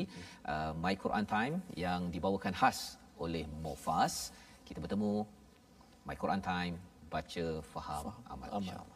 uh, My Quran Time yang dibawakan khas oleh Mofas. Kita bertemu My Quran Time baca faham, faham amal, amal.